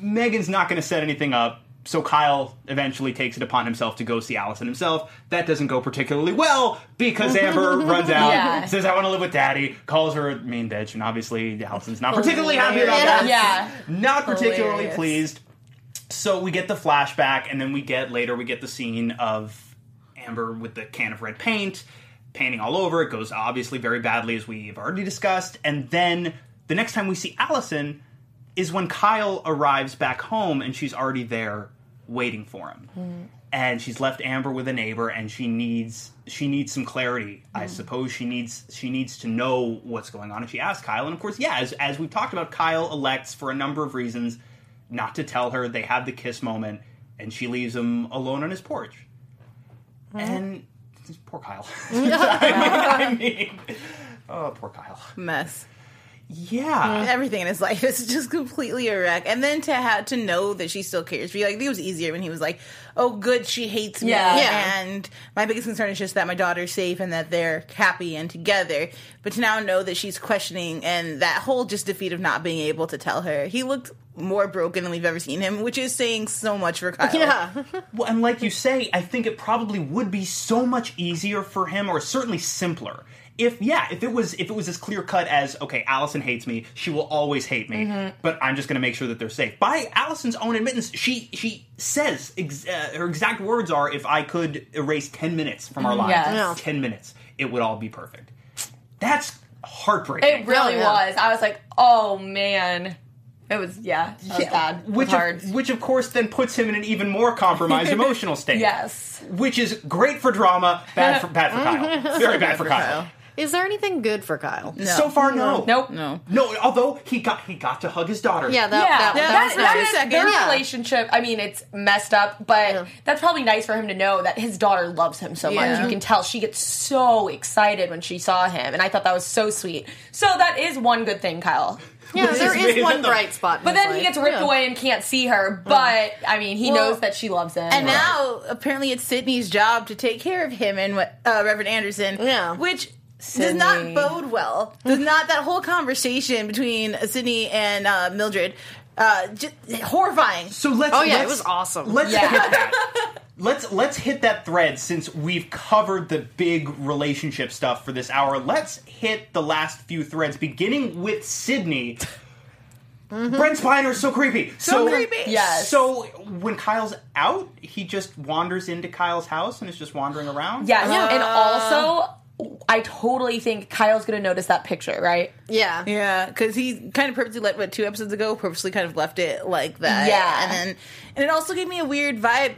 Megan's not going to set anything up. So Kyle eventually takes it upon himself to go see Allison himself. That doesn't go particularly well because Amber runs out, Yeah. says, "I want to live with Daddy," calls her a mean bitch, and obviously Allison's not particularly happy about that. Yeah. Not particularly Hilarious. pleased. So we get the flashback, and then we get later we get the scene of Amber with the can of red paint, painting all over. It goes obviously very badly, as we've already discussed. And then the next time we see Allison is when Kyle arrives back home, and she's already there waiting for him. Hmm. And she's left Amber with a neighbor, and she needs she needs some clarity. I hmm. suppose she needs she needs to know what's going on. And she asks Kyle, and of course, yeah, as as we've talked about, Kyle elects for a number of reasons not to tell her. They have the kiss moment, and she leaves him alone on his porch. And poor Kyle. I mean, I mean, oh, poor Kyle. Mess. Yeah. Everything in his life is just completely a wreck. And then to have to know that she still cares for you, like I think it was easier when he was like, "Oh, good, she hates me." Yeah. Yeah. And my biggest concern is just that my daughter's safe and that they're happy and together. But to now know that she's questioning and that whole just defeat of not being able to tell her, he looked more broken than we've ever seen him, which is saying so much for Kyle. Yeah. Well, and like you say, I think it probably would be so much easier for him, or certainly simpler. If yeah, if it was if it was as clear cut as okay, Allison hates me, she will always hate me, but I'm just going to make sure that they're safe. By Allison's own admittance, she she says ex- uh, her exact words are, "If I could erase ten minutes from our lives, Yes. Ten minutes, it would all be perfect." That's heartbreaking. It really yeah. was. I was like, oh man. It was yeah, that was bad. It was which hard. of, which of course then puts him in an even more compromised emotional state. yes. which is great for drama, bad for bad for Kyle, very bad for Kyle. Is there anything good for Kyle? So far, no, Nope. No. no. Although he got he got to hug his daughter. Yeah, that, Yeah, that, Yeah, that that, was that nice. is seconds. their Yeah. relationship. I mean, it's messed up, but Yeah. that's probably nice for him to know that his daughter loves him so much. Yeah. You can tell she gets so excited when she saw him, and I thought that was so sweet. So that is one good thing, Kyle. Yeah, there is is one up. bright spot. But his then he gets ripped Yeah. away and can't see her. But I mean, he Well, knows that she loves him. And now, apparently, it's Sidney's job to take care of him and what uh, Reverend Anderson. Yeah. Which Sidney. does not bode well. Does not that whole conversation between uh, Sidney and uh, Mildred. Uh, just horrifying. So let's. Oh, yeah, it let's- was awesome. Let's Yeah. hit that. Let's let's hit that thread since we've covered the big relationship stuff for this hour. Let's hit the last few threads, beginning with Sidney. Brent Spiner's so creepy. So, creepy. Yes. So when Kyle's out, he just wanders into Kyle's house and is just wandering around. yes, Yeah. and also. I totally think Kyle's gonna notice that picture, right? Yeah. Yeah, because he kind of purposely let what two episodes ago purposely kind of left it like that. Yeah. and then and it also gave me a weird vibe.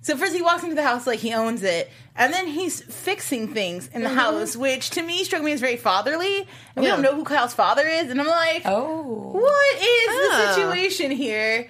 So first he walks into the house like he owns it, and then he's fixing things in the mm-hmm. house, which to me struck me as very fatherly. And we don't know who Kyle's father is, and I'm like, Oh. what is Oh. the ah. situation here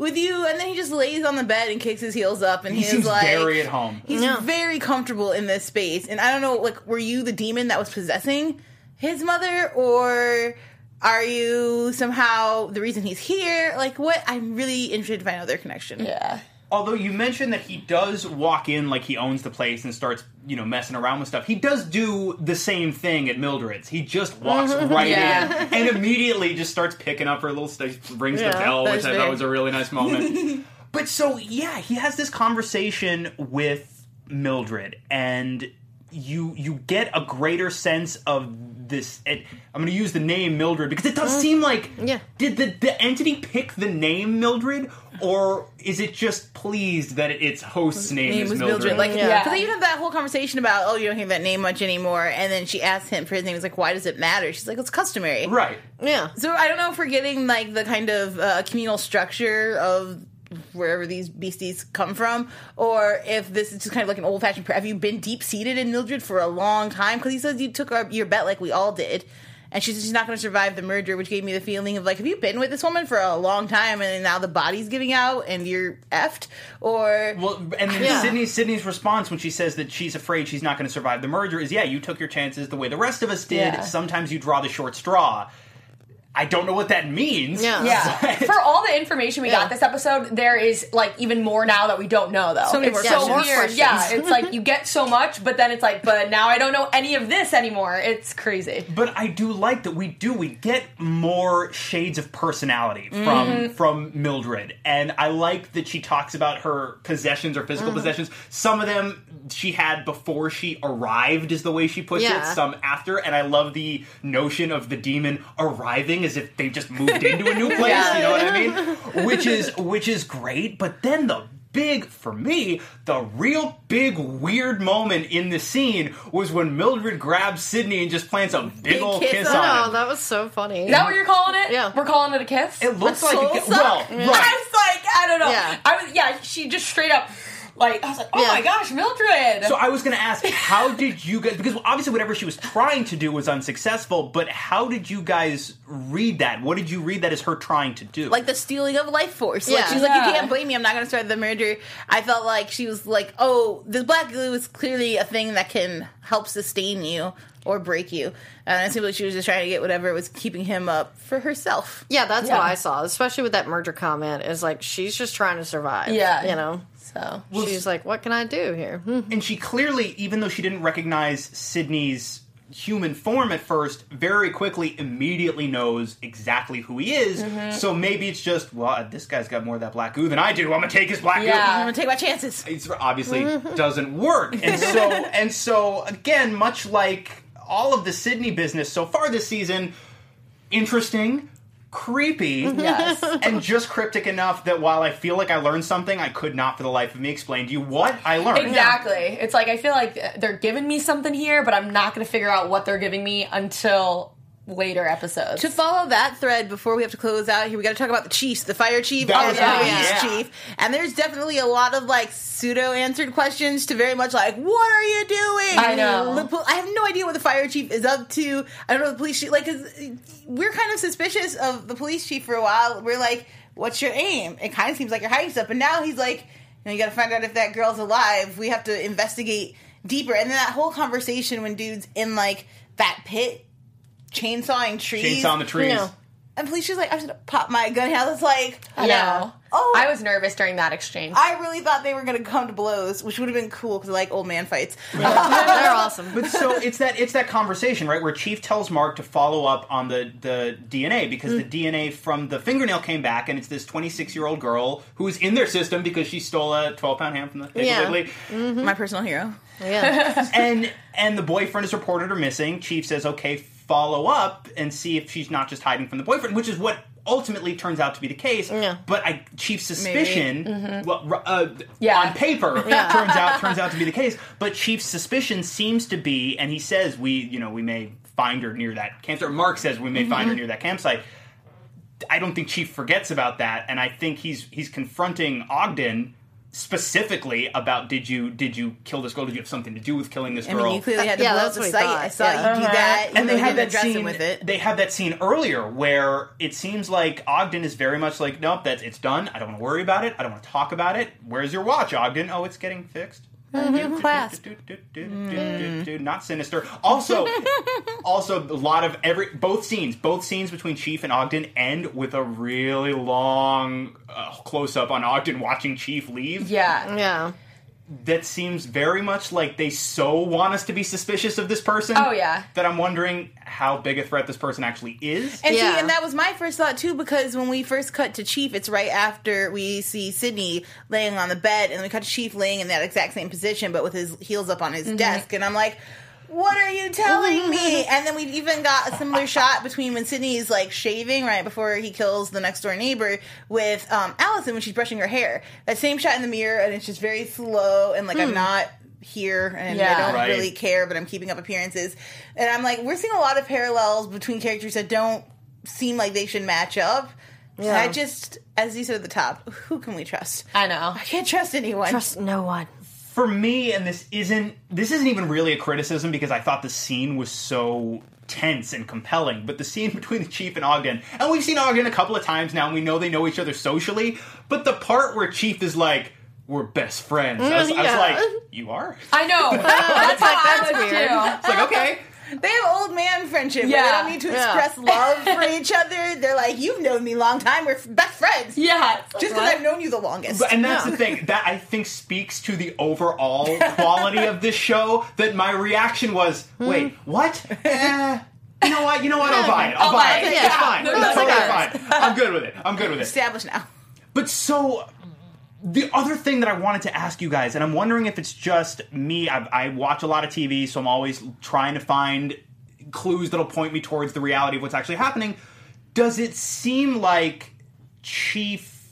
with you? And then he just lays on the bed and kicks his heels up, and He he's seems like, very at home. He's Yeah. very comfortable in this space, and I don't know, like, were you the demon that was possessing his mother, or are you somehow the reason he's here? Like, what? I'm really interested to find out their connection. Yeah. Although you mentioned that he does walk in like he owns the place and starts, you know, messing around with stuff. He does do the same thing at Mildred's. He just walks right Yeah. in and immediately just starts picking up her little stuff, rings the bell, which I thought was a really nice moment. but so yeah, he has this conversation with Mildred, and you you get a greater sense of this. And I'm going to use the name Mildred because it does seem like Yeah. did the, the entity pick the name Mildred, or is it just pleased that its host's name, Name is was Mildred? Mildred. Like, Yeah. because they even had that whole conversation about, oh, you don't hear that name much anymore. And then she asks him for his name. He's like, why does it matter? She's like, it's customary. right. Yeah. So I don't know if we're getting like the kind of uh, communal structure of wherever these beasties come from, or if this is just kind of like an old fashioned. prayer. Have you been deep seated in Mildred for a long time? Because he says you took our, your bet like we all did. And she says she's not going to survive the merger, which gave me the feeling of like, have you been with this woman for a long time, and now the body's giving out, and you're effed, or Well, and then Yeah. Sidney Sidney's response when she says that she's afraid she's not going to survive the merger is, "Yeah, you took your chances the way the rest of us did. Yeah. Sometimes you draw the short straw." I don't know what that means. Yeah. Yeah. For all the information we Yeah. got this episode, there is like even more now that we don't know though. So many it's more so questions. weird. Questions. Yeah. It's like you get so much, but then it's like, but now I don't know any of this anymore. It's crazy. But I do like that we do we get more shades of personality from Mm-hmm. from Mildred, and I like that she talks about her possessions or Mm-hmm. physical possessions. Some of them she had before she arrived, is the way she puts Yeah. it. Some after, and I love the notion of the demon arriving as if they just moved into a new place. Yeah. You know what I mean? Which is which is great. But then the big for me the real big weird moment in the scene was when mildred grabs sidney and just plants a big, Big old kiss kiss on on Oh, him that was so funny. Is that what you're calling it? Yeah. We're calling it a kiss? It looks A like soul a, suck? well, I right. was like, I don't know. Yeah. I was yeah, she just straight up like I was like, oh Yeah. my gosh, Mildred. So I was going to ask, how did you guys? Because obviously, whatever she was trying to do was unsuccessful. But how did you guys read that? What did you read that as her trying to do? like the stealing of life force. Like Yeah. she's like, you can't blame me. I'm not going to start the merger. I felt like she was like, oh, this black glue is clearly a thing that can help sustain you or break you. And it seemed like she was just trying to get whatever was keeping him up for herself. Yeah, that's Yeah. what I saw, especially with that merger comment. Is like she's just trying to survive. Yeah. you know. So she's like, "What can I do here?" And she clearly, even though she didn't recognize Sidney's human form at first, very quickly, immediately knows exactly who he is. Mm-hmm. So maybe it's just, well, this guy's got more of that black goo than I do. I'm gonna take his black goo. I'm going to take my chances. goo. It obviously doesn't work, and so and so again, much like all of the Sidney business so far this season, interesting. Creepy, mm-hmm. yes. and just cryptic enough that while I feel like I learned something, I could not for the life of me explain to you what I learned. Exactly. It's like I feel like they're giving me something here, but I'm not going to figure out what they're giving me until later episodes. To follow that thread before we have to close out here, we got to talk about the chiefs, the fire chief That and the right, police yeah. chief. And there's definitely a lot of like pseudo answered questions to very much like, what are you doing? I know. The pol- I have no idea what the fire chief is up to. I don't know the police chief like 'cause we're kind of suspicious of the police chief for a while. We're like, what's your aim? It kind of seems like you're hiding stuff, but now he's like, you know, you got to find out if that girl's alive. We have to investigate deeper. And then that whole conversation when dude's in like that pit chainsawing trees. Chainsaw on the trees. Yeah. And police she's like, "I'm gonna pop my gun. I was like, I Yeah. know. Oh. I was nervous during that exchange. I really thought they were going to come to blows, which would have been cool because I like old man fights. They're awesome. But so it's that it's that conversation, right, where Chief tells Mark to follow up on the the DNA because the mm. DNA from the fingernail came back, and it's this 26 year old girl who's in their system because she stole a 12 pound ham from the Piggly Yeah. Wiggly. Mm-hmm. My personal hero. Yeah, and and the boyfriend is reported her missing. Chief says, "Okay, follow up and see if she's not just hiding from the boyfriend," which is what ultimately turns out to be the case. Yeah. But I Chief's suspicion, well, uh, Yeah. on paper, turns out turns out to be the case. But chief suspicion seems to be, and he says, "We, you know, we may find her near that campsite." Mark says, "We may find her near that campsite." I don't think Chief forgets about that, and I think he's he's confronting Ogden specifically about did you did you kill this girl? Did you have something to do with killing this I girl? mean, you clearly had to Yeah, blow up that's the what he site. thought. I saw Yeah. you do uh-huh. that, and and they they had didn't that address scene. with it. They had that scene earlier where it seems like Ogden is very much like, nope, that's it's done. I don't want to worry about it. I don't want to talk about it. Where's your watch, Ogden? Oh, it's getting fixed. Clasp. Not sinister. Also, also a lot of every both scenes, both scenes between Chief and Ogden end with a really long uh, close up on Ogden watching Chief leave. Yeah. Yeah. That seems very much like they so want us to be suspicious of this person. Oh, yeah. That I'm wondering how big a threat this person actually is. And Yeah. see, and that was my first thought too, because when we first cut to Chief, it's right after we see Sidney laying on the bed, and we cut to Chief laying in that exact same position, but with his heels up on his mm-hmm. desk, and I'm like. What are you telling me? And then we've even got a similar shot between when Sidney's like shaving right before he kills the next door neighbor with um, Allison when she's brushing her hair. That same shot in the mirror, and it's just very slow and like I'm not here and I don't Right. really care, but I'm keeping up appearances. And I'm like, we're seeing a lot of parallels between characters that don't seem like they should match up. And I just, as you said at the top, who can we trust? I know. I can't trust anyone. Trust no one. For me, and this isn't this isn't even really a criticism because I thought the scene was so tense and compelling. But the scene between the chief and Ogden, and we've seen Ogden a couple of times now, and we know they know each other socially. But the part where Chief is like, "We're best friends," I, was, I was mm, like, "You are?" I know. That's how I that's weird. too. It's like, okay. They have old man friendship. Yeah. They don't need to Yeah. express love for each other. They're like, you've known me a long time. We're f- best friends. Yeah. Just because I've known you the longest. But, and that's the thing that I think speaks to the overall quality of this show. That my reaction was, "Wait, what?" Eh, you know what? You know what? I'll buy it. I'll, I'll buy buy it. it. It's fine. No, It's totally okay. fine. I'm good with it. I'm good with it. Established now. But so the other thing that I wanted to ask you guys, and I'm wondering if it's just me. I, I watch a lot of TV, so I'm always trying to find clues that'll point me towards the reality of what's actually happening. Does it seem like Chief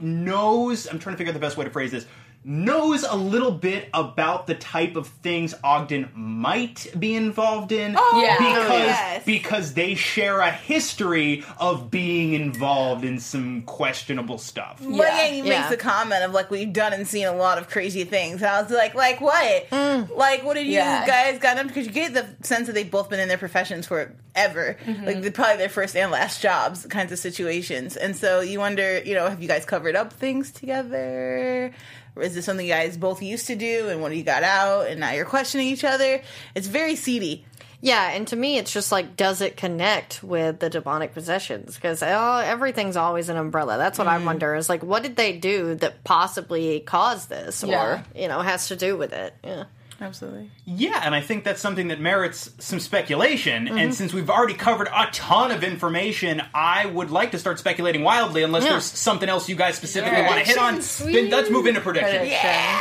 knows? I'm trying to figure out the best way to phrase this. Knows a little bit about the type of things Ogden might be involved in yeah. because Oh, yes. because they share a history of being involved in some questionable stuff. But yeah, he Yeah. makes the comment of like we've done and seen a lot of crazy things. And I was like, like what? Mm. Like what did you Yeah. guys gotten up? Because you get the sense that they've both been in their professions forever, Mm-hmm. like they're probably their first and last jobs, kinds of situations. And so you wonder, you know, have you guys covered up things together? Is this something you guys both used to do, and what you got out, and now you're questioning each other? It's very seedy. Yeah, and to me, it's just like, does it connect with the demonic possessions? Because oh, everything's always an umbrella. That's what I mm. wonder. Is like, what did they do that possibly caused this, Yeah. or you know, has to do with it? Yeah. Absolutely. Yeah, and I think that's something that merits some speculation. And mm-hmm. since we've already covered a ton of information, I would like to start speculating wildly, unless Yeah. there's something else you guys specifically Yeah. want to hit on. Then let's move into predictions. Yeah.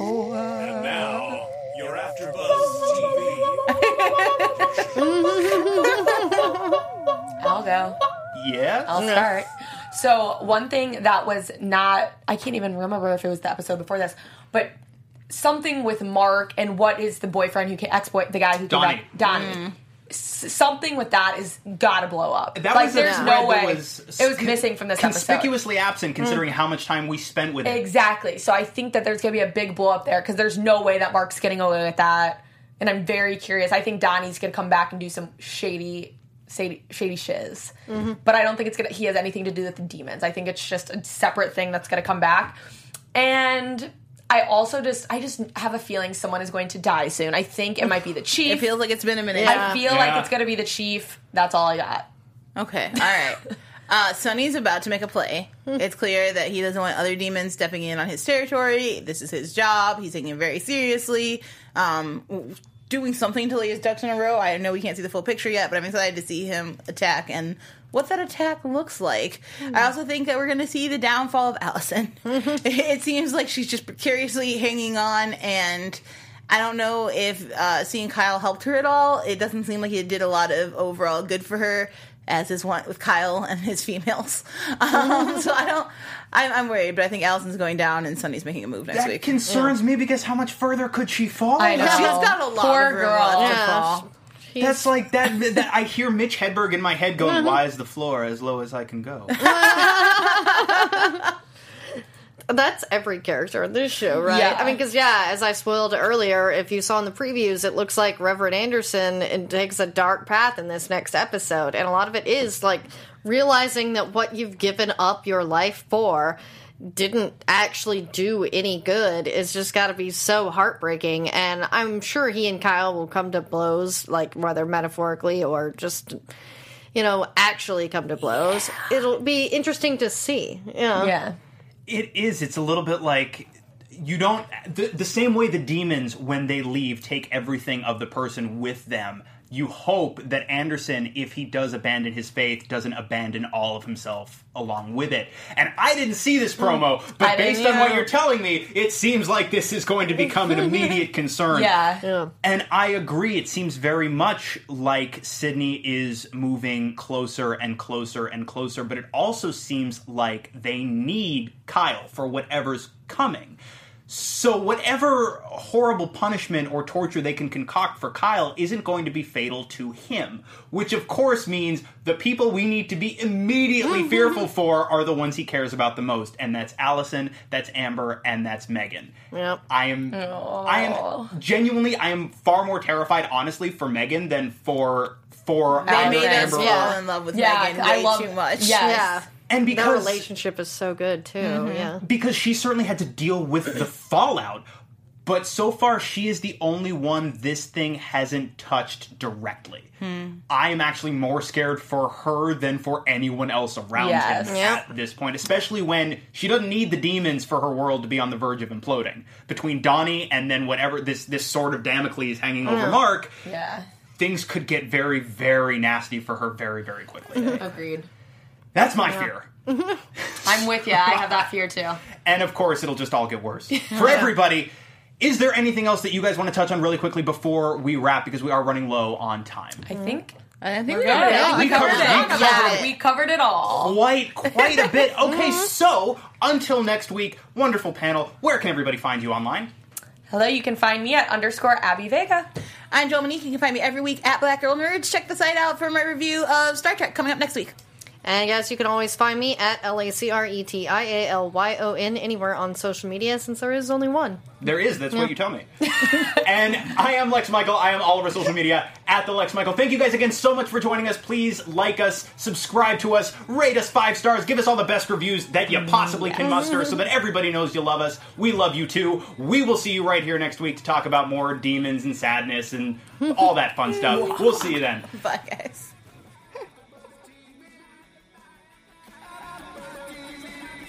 And now, you're AfterBuzz TV. I'll go. Yeah. I'll start. So one thing that was not I can't even remember if it was the episode before this, but something with Mark and what is the boyfriend who can exploit the guy who came Donnie. back Donnie. Mm. S- something with that is gotta blow up. That like was there's no that way was it was missing from this episode. conspicuously absent, mm. considering how much time we spent with it. Exactly. So I think that there's going to be a big blow up there because there's no way that Mark's getting away with that. And I'm very curious. I think Donnie's going to come back and do some shady, shady, shady shiz. Mm-hmm. But I don't think it's going to. He has anything to do with the demons. I think it's just a separate thing that's going to come back. And I also just, I just have a feeling someone is going to die soon. I think it might be the chief. It feels like it's been a minute. I feel Yeah. like it's going to be the chief. That's all I got. Okay, all right. Uh, Sonny's about to make a play. It's clear that he doesn't want other demons stepping in on his territory. This is his job. He's taking it very seriously. Um, doing something to lay his ducks in a row. I know we can't see the full picture yet, but I'm excited to see him attack and what that attack looks like. I also think that we're going to see the downfall of Allison. it seems like she's just precariously hanging on and. I don't know if uh, seeing Kyle helped her at all. It doesn't seem like it did a lot of overall good for her, as is one with Kyle and his females. Um, so I don't. I'm, I'm worried, but I think Allison's going down and Sunny's making a move next That week. concerns me because how much further could she fall? I know. She's got a lot Poor of room girl. left to Yeah. That's like that, that. I hear Mitch Hedberg in my head going, uh-huh. "Why is the floor as low as I can go?" That's every character in this show, right? Yeah. I mean, because yeah, as I spoiled earlier, if you saw in the previews, it looks like Reverend Anderson it takes a dark path in this next episode, and a lot of it is like realizing that what you've given up your life for didn't actually do any good. It's just got to be so heartbreaking, and I'm sure he and Kyle will come to blows, like whether metaphorically or just. You know, actually come to blows. It'll be interesting to see. You know? Yeah. It is. It's a little bit like you don't the, the same way the demons when they leave take everything of the person with them. You hope that Anderson, if he does abandon his faith, doesn't abandon all of himself along with it. And I didn't see this promo, but I didn't based on what you're telling me, it seems like this is going to become an immediate concern. Yeah. And I agree. It seems very much like Sidney is moving closer and closer and closer, but it also seems like they need Kyle for whatever's coming. So, whatever horrible punishment or torture they can concoct for Kyle isn't going to be fatal to him. Which, of course, means the people we need to be immediately mm-hmm. fearful for are the ones he cares about the most. And that's Allison, that's Amber, and that's Megan. Yep. I am I am genuinely I am far more terrified honestly for Megan than for for They either made us Amber or- fall in love with Yeah, Megan I way love- too much. Yes. Yeah. And because because relationship is so good too. Mm-hmm. Yeah. because she certainly had to deal with the fallout but so far she is the only one this thing hasn't touched directly. Hmm. I am actually more scared for her than for anyone else around Yes. him Yep. at this point, especially when she doesn't need the demons for her world to be on the verge of imploding. Between Donnie and then whatever this this sword of Damocles hanging over mm. Mark, Yeah. things could get very, very nasty for her very, very quickly. Mm-hmm. Agreed. That's my fear. I'm with you. I have that fear too. And of course, it'll just all get worse. For everybody, is there anything else that you guys want to touch on really quickly before we wrap? Because we are running low on time. I think I think we're we good. got it. I We we covered covered it. it. We covered it. We covered it all. Quite, quite a bit. Okay, mm-hmm. so until next week, wonderful panel. Where can everybody find you online? Hello, you can find me at underscore Abby Vega. I'm Joel Monique. You can find me every week at Black Girl Nerds. Check the site out for my review of Star Trek coming up next week. And guys, you can always find me at L A C R E T I A L Y O N anywhere on social media since there is only one. There is. That's what you tell me. and I am Lex Michael. I am all over social media at the Lex Michael. Thank you guys again so much for joining us. Please like us, subscribe to us, rate us five stars, give us all the best reviews that you possibly can muster so that everybody knows you love us. We love you too. We will see you right here next week to talk about more demons and sadness and all that fun stuff. We'll see you then. Bye, guys.